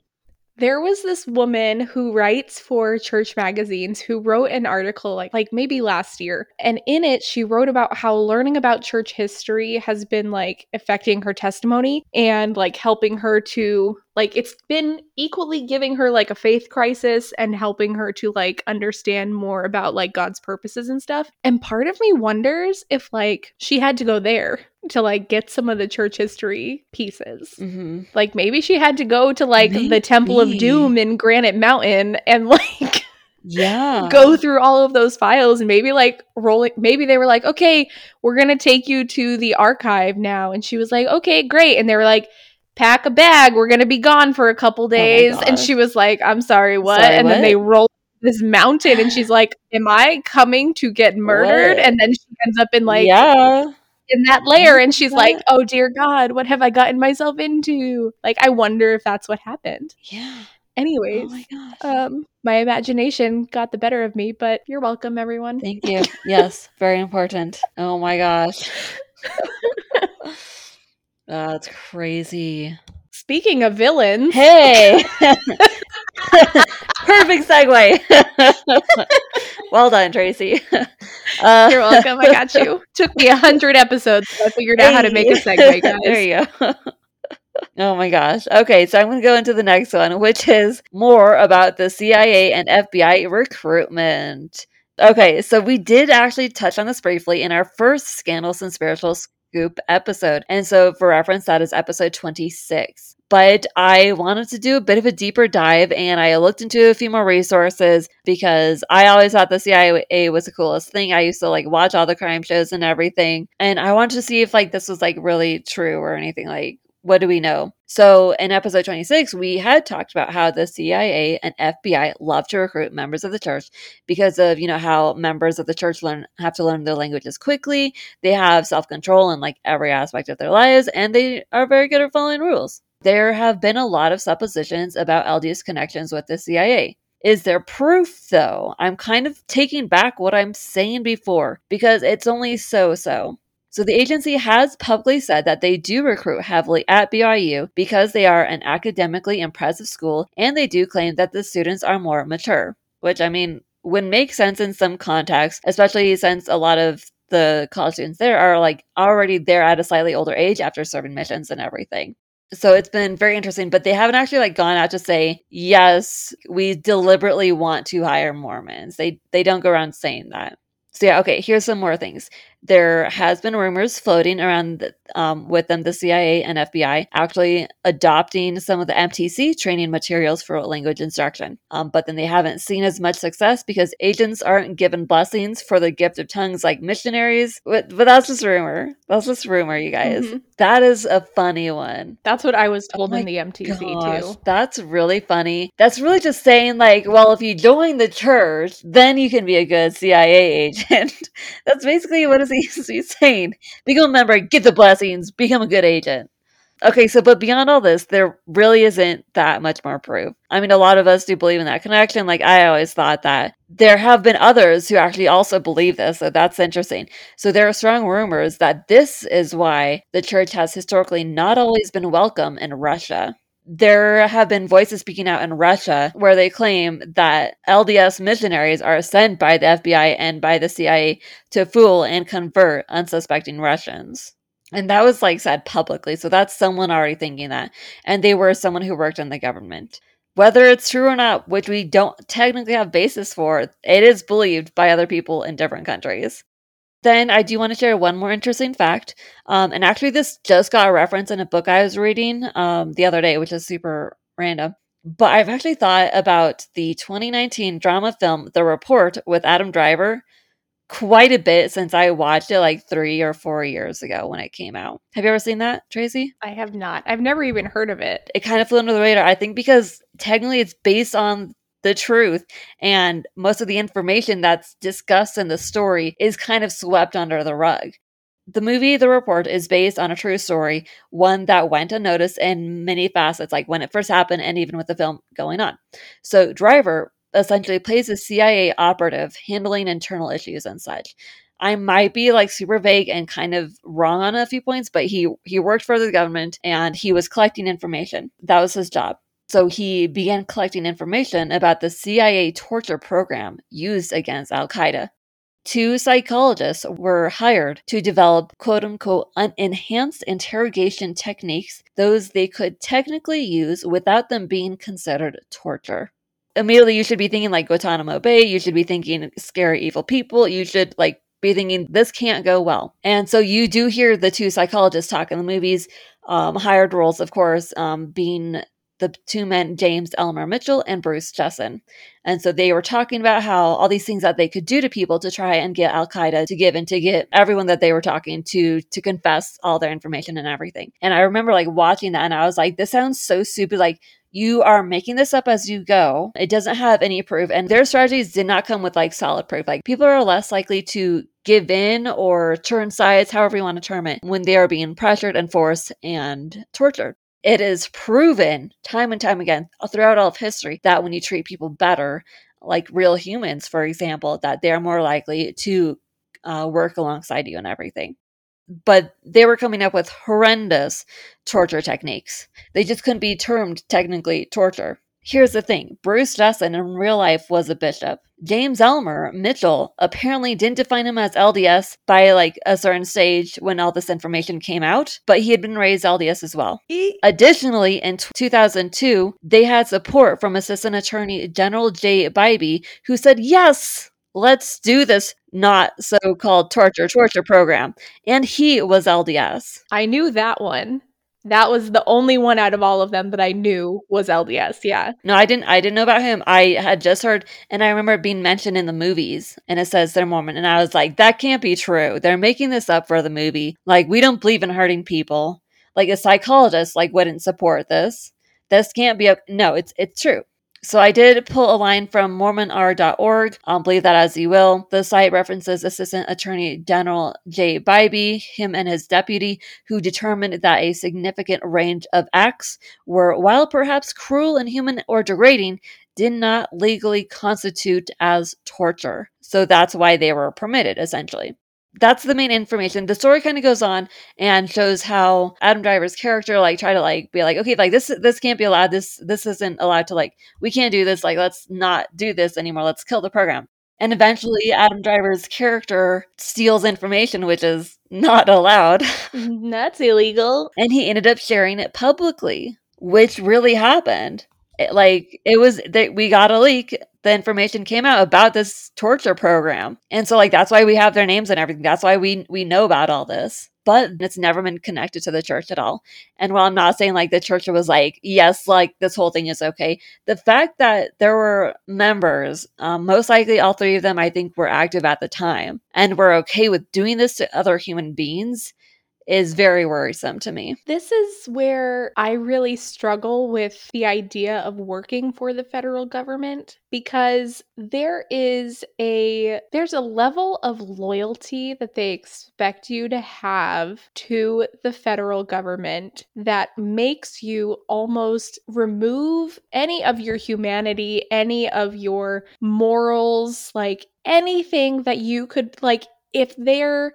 There was this woman who writes for church magazines who wrote an article like like maybe last year. And in it she wrote about how learning about church history has been like affecting her testimony and like helping her to like it's been equally giving her like a faith crisis and helping her to like understand more about like God's purposes and stuff and part of me wonders if like she had to go there to like get some of the church history pieces hmm like maybe she had to go to like the Temple of Doom in Granite Mountain and like Yeah. go through all of those files and maybe like rolling maybe they were like, "Okay, we're going to take you to the archive now." And she was like, "Okay, great." And they were like, "Pack a bag. We're going to be gone for a couple days." and she was like, "I'm sorry, what?" Sorry, and then they roll this mountain and she's like, "Am I coming to get murdered?" What? And then she ends up in like yeah. in that lair and she's What? like oh dear god what have i gotten myself into like i wonder if that's what happened Yeah. anyways Oh my um my imagination got the better of me but you're welcome everyone Thank you. Yes, very important. Oh my gosh. That's crazy. speaking of villains Hey. Perfect segue. well done, Tracy. Uh, you're welcome i got you took me a hundred episodes so i figured out how to make a segue guys there you go. oh my gosh. Okay, so I'm going to go into the next one, which is more about the CIA and FBI recruitment. Okay, so we did actually touch on this briefly in our first Scandals and Spiritual Scoop episode. And so, for reference, that is episode 26. But I wanted to do a bit of a deeper dive and I looked into a few more resources because I always thought the CIA was the coolest thing. I used to like watch all the crime shows and everything. And I wanted to see if like this was like really true or anything like what do we know? So in episode 26, we had talked about how the CIA and FBI love to recruit members of the church because of, you know, how members of the church learn have to learn their languages quickly. They have self-control in like every aspect of their lives and they are very good at following rules. There have been a lot of suppositions about LDS connections with the CIA. Is there proof though? I'm kind of taking back what I'm saying before because it's only so so. So the agency has publicly said that they do recruit heavily at BYU because they are an academically impressive school and they do claim that the students are more mature, which I mean would make sense in some contexts, especially since a lot of the college students there are like already there at a slightly older age after serving missions and everything. So it's been very interesting, but they haven't actually like gone out to say, yes, we deliberately want to hire Mormons. They they don't go around saying that. So yeah, okay. Here's some more things. There has been rumors floating around um, with them, the CIA and FBI actually adopting some of the MTC training materials for language instruction. Um, but then they haven't seen as much success because agents aren't given blessings for the gift of tongues like missionaries. But, but that's just rumor. That's just rumor, you guys. Mhm. That is a funny one. That's what I was told Oh in the MTC Gosh, too. That's really funny. That's really just saying, like, well, if you join the church, then you can be a good CIA agent. That's basically what is he- he's saying. Become a member, get the blessings, become a good agent. Okay, so but beyond all this, there really isn't that much more proof. I mean, a lot of us do believe in that connection. Like I always thought that there have been others who actually also believe this, so that's interesting. So there are strong rumors that this is why the church has historically not always been welcome in Russia. There have been voices speaking out in Russia where they claim that LDS missionaries are sent by the FBI and by the CIA to fool and convert unsuspecting Russians. And that was like said publicly. So that's someone already thinking that. And they were someone who worked in the government. Whether it's true or not, which we don't technically have basis for, it is believed by other people in different countries. Then I do want to share one more interesting fact. Um, and actually, this just got a reference in a book I was reading um, the other day, which is super random. But I've actually thought about the 2019 drama film The Report with Adam Driver quite a bit since I watched it like three or four years ago when it came out. Have you ever seen that, Tracy? I have not. I've never even heard of it. It kind of flew under the radar. I think because technically it's based on the truth and most of the information that's discussed in the story is kind of swept under the rug. The movie The Report is based on a true story, one that went unnoticed in many facets, like when it first happened and even with the film going on. So, Driver essentially plays a CIA operative handling internal issues and such. I might be like super vague and kind of wrong on a few points, but he he worked for the government and he was collecting information. That was his job. So he began collecting information about the CIA torture program used against Al Qaeda. Two psychologists were hired to develop quote unquote enhanced interrogation techniques, those they could technically use without them being considered torture. Immediately, you should be thinking like Guantanamo Bay, you should be thinking scary, evil people, you should like be thinking this can't go well. And so you do hear the two psychologists talk in the movies, um, hired roles, of course, um, being the two men, James Elmer Mitchell and Bruce Jessen. And so they were talking about how all these things that they could do to people to try and get Al Qaeda to give and to get everyone that they were talking to to confess all their information and everything. And I remember like watching that and I was like, this sounds so stupid. Like, you are making this up as you go. It doesn't have any proof. And their strategies did not come with like solid proof. Like, people are less likely to give in or turn sides, however you want to term it, when they are being pressured and forced and tortured it is proven time and time again throughout all of history that when you treat people better, like real humans, for example, that they're more likely to uh, work alongside you and everything. But they were coming up with horrendous torture techniques. They just couldn't be termed technically torture. Here's the thing Bruce Jessen in real life was a bishop. James Elmer Mitchell apparently didn't define him as LDS by like a certain stage when all this information came out, but he had been raised LDS as well. Additionally, in 2002, they had support from Assistant Attorney General Jay Bybee, who said, Yes, let's do this not so called torture torture program. And he was LDS. I knew that one. That was the only one out of all of them that I knew was LDS. Yeah. No, I didn't I didn't know about him. I had just heard and I remember it being mentioned in the movies and it says they're Mormon and I was like, that can't be true. They're making this up for the movie. Like we don't believe in hurting people. Like a psychologist like wouldn't support this. This can't be a no, it's it's true. So I did pull a line from mormonr.org. Believe that as you will. The site references Assistant Attorney General Jay Bybee, him and his deputy, who determined that a significant range of acts were, while perhaps cruel, inhuman, or degrading, did not legally constitute as torture. So that's why they were permitted, essentially that's the main information. The story kind of goes on and shows how Adam Driver's character like try to like be like, okay, like this this can't be allowed. This this isn't allowed to like we can't do this. Like let's not do this anymore. Let's kill the program. And eventually, Adam Driver's character steals information, which is not allowed. That's illegal. And he ended up sharing it publicly, which really happened. It, like it was that we got a leak the information came out about this torture program. And so like that's why we have their names and everything. That's why we we know about all this. But it's never been connected to the church at all. And while i'm not saying like the church was like yes like this whole thing is okay the fact that there were members um, most likely all three of them i think were active at the time and were okay with doing this to other human beings is very worrisome to me. This is where I really struggle with the idea of working for the federal government because there is a there's a level of loyalty that they expect you to have to the federal government that makes you almost remove any of your humanity, any of your morals, like anything that you could like if they're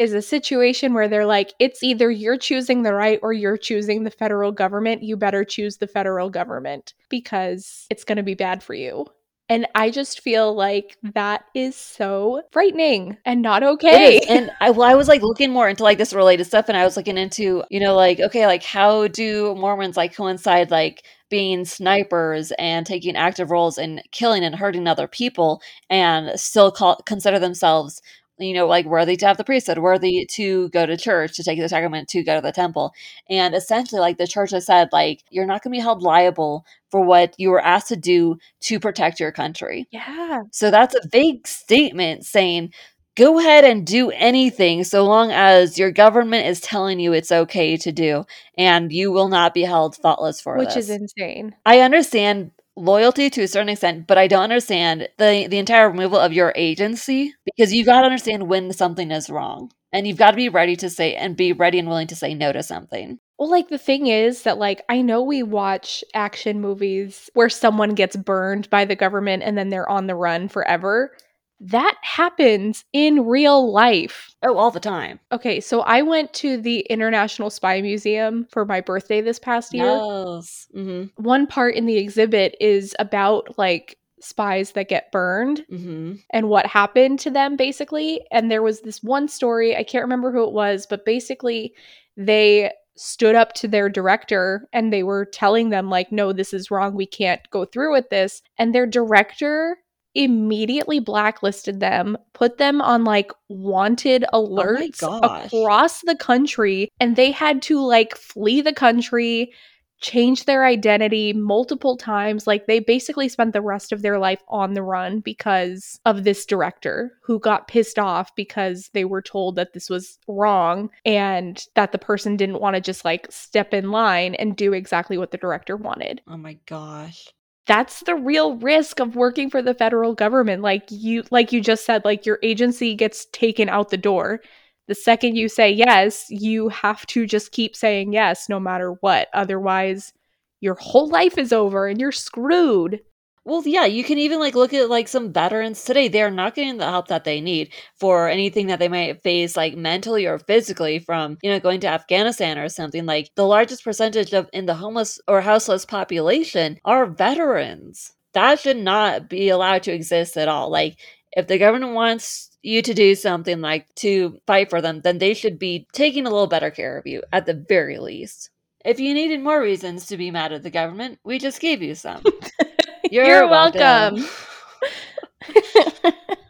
is a situation where they're like, it's either you're choosing the right or you're choosing the federal government. You better choose the federal government because it's going to be bad for you. And I just feel like that is so frightening and not okay. And I, well, I was like looking more into like this related stuff, and I was looking into, you know, like okay, like how do Mormons like coincide like being snipers and taking active roles in killing and hurting other people, and still call consider themselves you know, like worthy to have the priesthood, worthy to go to church, to take the sacrament, to go to the temple. And essentially, like the church has said, like, you're not going to be held liable for what you were asked to do to protect your country. Yeah. So that's a vague statement saying, go ahead and do anything so long as your government is telling you it's okay to do and you will not be held thoughtless for it Which this. is insane. I understand loyalty to a certain extent, but I don't understand the the entire removal of your agency because you've got to understand when something is wrong. And you've got to be ready to say and be ready and willing to say no to something. Well, like the thing is that like I know we watch action movies where someone gets burned by the government and then they're on the run forever that happens in real life. Oh, all the time. Okay, so I went to the International Spy Museum for my birthday this past year. Yes. Mm-hmm. One part in the exhibit is about like spies that get burned mm-hmm. and what happened to them, basically. And there was this one story, I can't remember who it was, but basically they stood up to their director and they were telling them like no this is wrong we can't go through with this and their director immediately blacklisted them, put them on like wanted Oh alerts gosh. across the country, and they had to like flee the country, change their identity multiple times. Like they basically spent the rest of their life on the run because of this director who got pissed off because they were told that this was wrong and that the person didn't want to just like step in line and do exactly what the director wanted Oh my gosh. That's the real risk of working for the federal government. Like you like you just said like your agency gets taken out the door. The second you say yes you have to just keep saying yes no matter what. Otherwise your whole life is over and you're screwed Well, yeah, you can even like look at like some veterans today. They're not getting the help that they need for anything that they might face like mentally or physically from, you know, going to Afghanistan or something. Like the largest percentage of in the homeless or houseless population are veterans. That should not be allowed to exist at all. Like if the government wants you to do something like to fight for them, then they should be taking a little better care of you at the very least. If you needed more reasons to be mad at the government, we just gave you some. You're, You're welcome. welcome.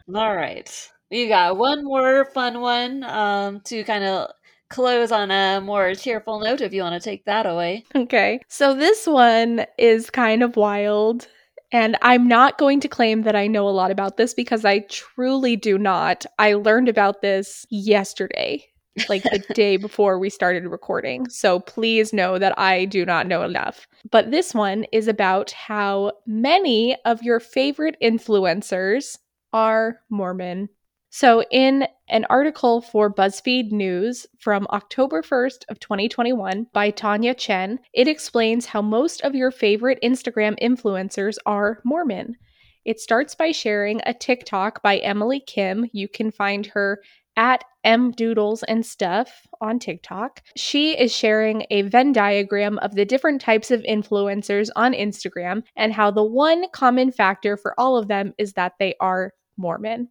All right. We got one more fun one um, to kind of close on a more cheerful note if you want to take that away. Okay. So this one is kind of wild. And I'm not going to claim that I know a lot about this because I truly do not. I learned about this yesterday, like the day before we started recording. So please know that I do not know enough. But this one is about how many of your favorite influencers are Mormon. So, in an article for BuzzFeed News from October 1st of 2021 by Tanya Chen, it explains how most of your favorite Instagram influencers are Mormon. It starts by sharing a TikTok by Emily Kim. You can find her at mdoodles and stuff on TikTok. She is sharing a Venn diagram of the different types of influencers on Instagram and how the one common factor for all of them is that they are Mormon.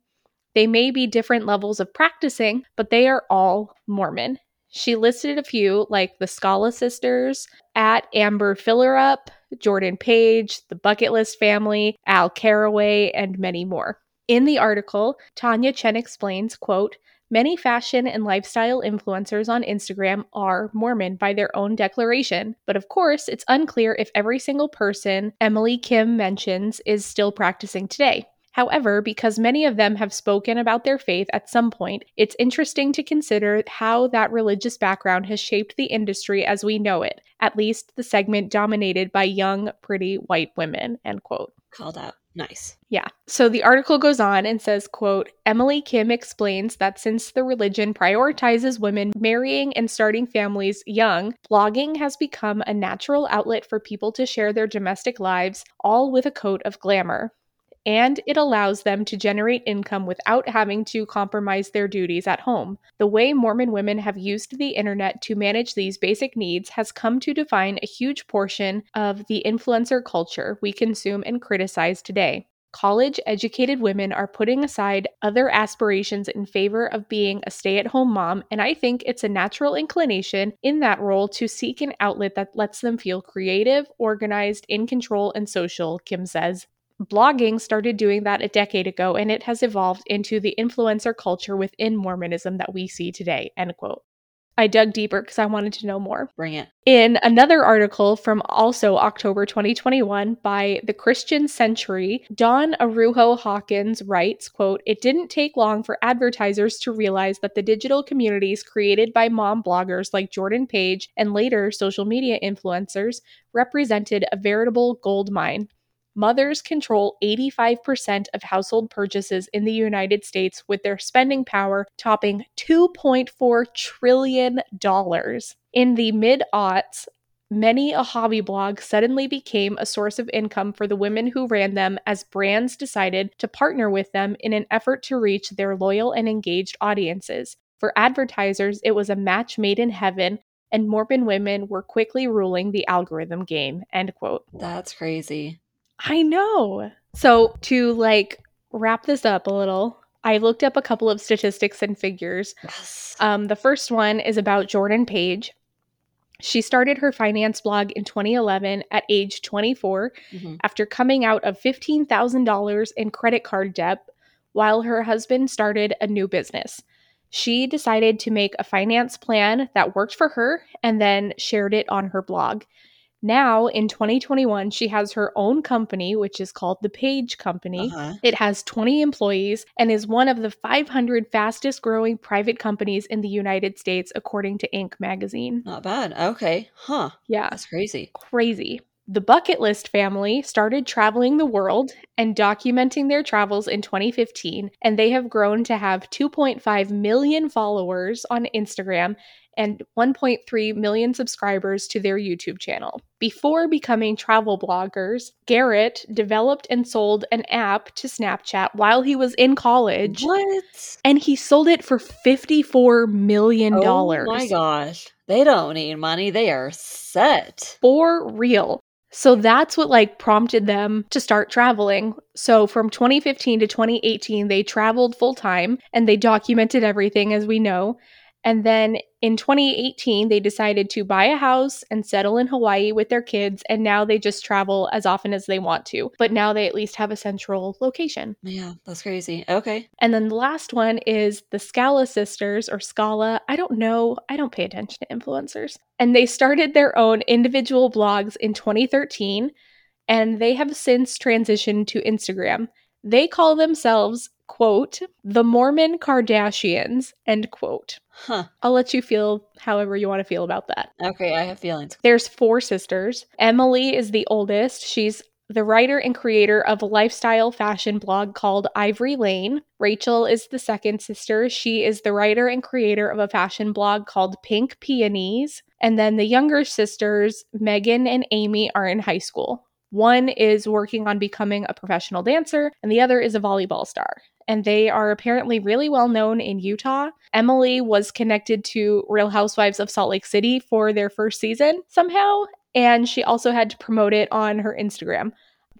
They may be different levels of practicing, but they are all Mormon. She listed a few like the Scala sisters, at Amber Fillerup, Jordan Page, the Bucket List family, Al Caraway, and many more. In the article, Tanya Chen explains, quote, Many fashion and lifestyle influencers on Instagram are Mormon by their own declaration, but of course, it's unclear if every single person Emily Kim mentions is still practicing today. However, because many of them have spoken about their faith at some point, it's interesting to consider how that religious background has shaped the industry as we know it, at least the segment dominated by young, pretty white women, end quote. Called out. Nice. Yeah. So the article goes on and says, quote, Emily Kim explains that since the religion prioritizes women marrying and starting families young, blogging has become a natural outlet for people to share their domestic lives, all with a coat of glamour. And it allows them to generate income without having to compromise their duties at home. The way Mormon women have used the internet to manage these basic needs has come to define a huge portion of the influencer culture we consume and criticize today. College educated women are putting aside other aspirations in favor of being a stay at home mom, and I think it's a natural inclination in that role to seek an outlet that lets them feel creative, organized, in control, and social, Kim says. Blogging started doing that a decade ago, and it has evolved into the influencer culture within Mormonism that we see today. End quote. I dug deeper because I wanted to know more. Bring it. In another article from also October 2021 by the Christian Century, Dawn Araujo Hawkins writes, quote, It didn't take long for advertisers to realize that the digital communities created by mom bloggers like Jordan Page and later social media influencers represented a veritable gold mine. Mothers control 85% of household purchases in the United States, with their spending power topping $2.4 trillion. In the mid aughts, many a hobby blog suddenly became a source of income for the women who ran them as brands decided to partner with them in an effort to reach their loyal and engaged audiences. For advertisers, it was a match made in heaven, and Mormon women were quickly ruling the algorithm game. End quote. That's crazy. I know. So, to like wrap this up a little, I looked up a couple of statistics and figures. Yes. Um, the first one is about Jordan Page. She started her finance blog in 2011 at age 24 Mhm. after coming out of $15,000 in credit card debt while her husband started a new business. She decided to make a finance plan that worked for her and then shared it on her blog. Now, in 2021, she has her own company, which is called the Page Company. Uh-huh. It has 20 employees and is one of the 500 fastest growing private companies in the United States, according to Inc. magazine. Not bad. Okay. Huh. Yeah, That's crazy. crazy. The Bucket List family started traveling the world and documenting their travels in 2015, and they have grown to have 2.5 million followers on Instagram and 1.3 million subscribers to their YouTube channel. Before becoming travel bloggers, Garrett developed and sold an app to Snapchat while he was in college, What? and he sold it for $54 million. Oh my gosh. They don't need money. They are set. for real. So that's what like prompted them to start traveling. So from 2015 to 2018 they traveled full time and they documented everything as we know. And then in 2018 they decided to buy a house and settle in Hawaii with their kids and now they just travel as often as they want to. But now they at least have a central location. Yeah, that's crazy. Okay. And then the last one is the Scala sisters or Scala. I don't know. I don't pay attention to influencers. And they started their own individual blogs in 2013 and they have since transitioned to Instagram. They call themselves, quote, the Mormon Kardashians, end quote. Huh. I'll let you feel however you want to feel about that. Okay, I have feelings. There's four sisters. Emily is the oldest. She's the writer and creator of a lifestyle fashion blog called Ivory Lane. Rachel is the second sister. She is the writer and creator of a fashion blog called Pink Peonies. And then the younger sisters, Megan and Amy, are in high school. One is working on becoming a professional dancer, and the other is a volleyball star. And they are apparently really well known in Utah. Emily was connected to Real Housewives of Salt Lake City for their first season somehow, and she also had to promote it on her Instagram.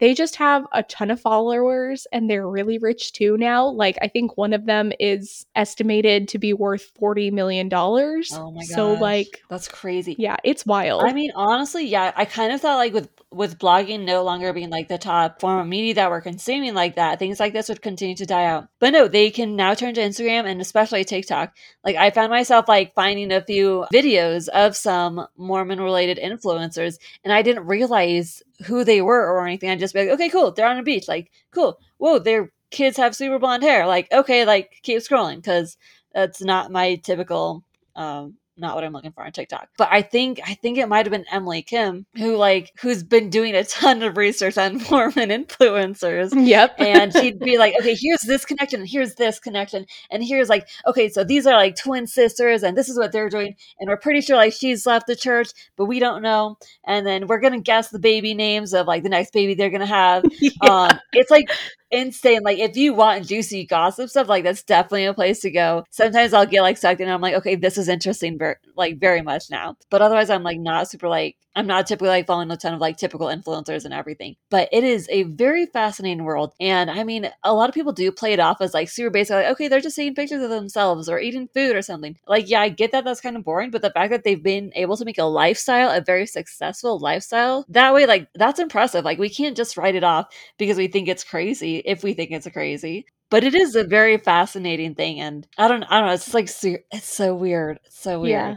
They just have a ton of followers and they're really rich too now. Like I think one of them is estimated to be worth 40 million dollars. Oh my god. So like that's crazy. yeah, it's wild. I mean, honestly, yeah, I kind of thought like with with blogging no longer being like the top form of media that we're consuming like that, things like this would continue to die out. But no, they can now turn to Instagram and especially TikTok. Like I found myself like finding a few videos of some Mormon related influencers and I didn't realize who they were or anything. I'd just be like, okay, cool, they're on a beach. Like, cool. Whoa, their kids have super blonde hair. Like, okay, like keep scrolling because that's not my typical um not what I'm looking for on TikTok. But I think I think it might have been Emily Kim who like who's been doing a ton of research on Mormon influencers. yep. And she'd be like, okay, here's this connection, and here's this connection, and here's like, okay, so these are like twin sisters, and this is what they're doing, and we're pretty sure like she's left the church, but we don't know, and then we're gonna guess the baby names of like the next baby they're gonna have. Yeah. Um, it's like insane. Like if you want juicy gossip stuff, like that's definitely a place to go. Sometimes I'll get like sucked in I'm like, okay, this is interesting, ver- like very much now. But otherwise, I'm like not super like I'm not typically like following a ton of like typical influencers and everything. But it is a very fascinating world, and I mean, a lot of people do play it off as like super basic, like okay, they're just taking pictures of themselves or eating food or something. Like yeah, I get that that's kind of boring, but the fact that they've been able to make a lifestyle, a very successful lifestyle, that way, like that's impressive. Like we can't just write it off because we think it's crazy if we think it's crazy but it is a very fascinating thing and i don't i don't know it's like it's so weird it's so weird Yeah.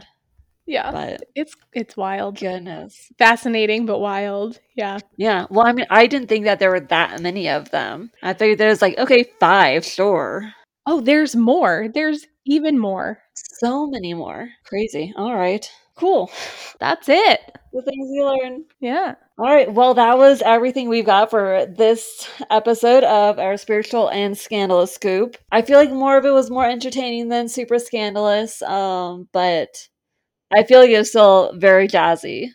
But It's it's wild. goodness Fascinating but wild. Yeah. yeah well i mean i didn't think that there were that many of them i figured there's like okay five sure Oh, there's more. There's even more. so many more crazy all right cool That's it. the things you learn Yeah. All right. Well, that was everything we've got for this episode of our spiritual and scandalous scoop. I feel like more of it was more entertaining than super scandalous, um, but I feel like it was still very jazzy,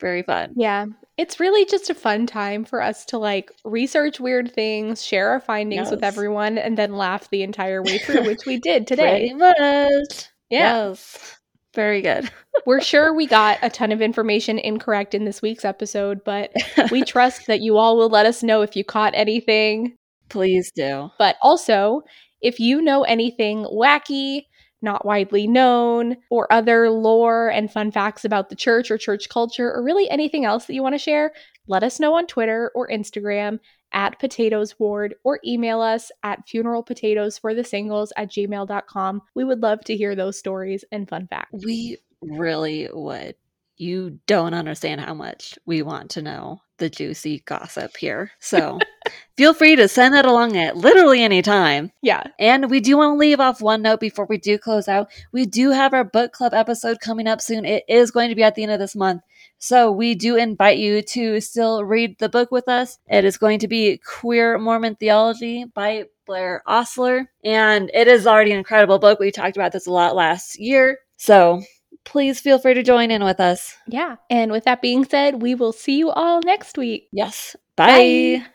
very fun. Yeah. It's really just a fun time for us to like research weird things, share our findings with everyone, and then laugh the entire way through, which we did today. Pretty much. Yeah. Yes. Very good. We're sure we got a ton of information incorrect in this week's episode, but we trust that you all will let us know if you caught anything. Please do. But also, if you know anything wacky, not widely known, or other lore and fun facts about the church or church culture, or really anything else that you want to share, let us know on Twitter or Instagram at potatoes ward or email us at funeralpotatoes for the singles at gmail.com. We would love to hear those stories and fun facts. We really would. You don't understand how much we want to know the juicy gossip here. So feel free to send that along at literally any time. Yeah. And we do want to leave off one note before we do close out. We do have our book club episode coming up soon. It is going to be at the end of this month. So we do invite you to still read the book with us. It is going to be Queer Mormon Theology by Blaire Ostler. And it is already an incredible book. We talked about this a lot last year. So please feel free to join in with us. Yeah. And with that being said, we will see you all next week. Yes. Bye. Bye.